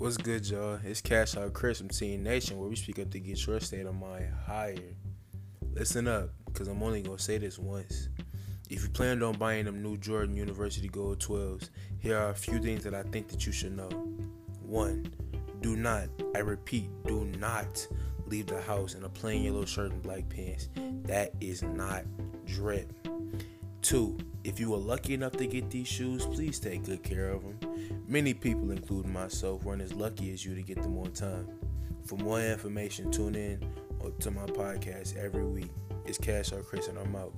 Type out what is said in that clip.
What's good, y'all? It's Cash Out Chris from Teen Nation, where we speak up to get your state of mind higher. Listen up, because I'm only going to say this once. If you planned on buying them new Jordan University Gold 12s, here are a few things that I think that you should know. One, do not, I repeat, do not leave the house in a plain yellow shirt and black pants. That is not drip. Two, if you were lucky enough to get these shoes, please take good care of them. Many people, including myself, weren't as lucky as you to get them on time. For more information, tune in to my podcast every week. It's Cash Out Chris, and I'm out.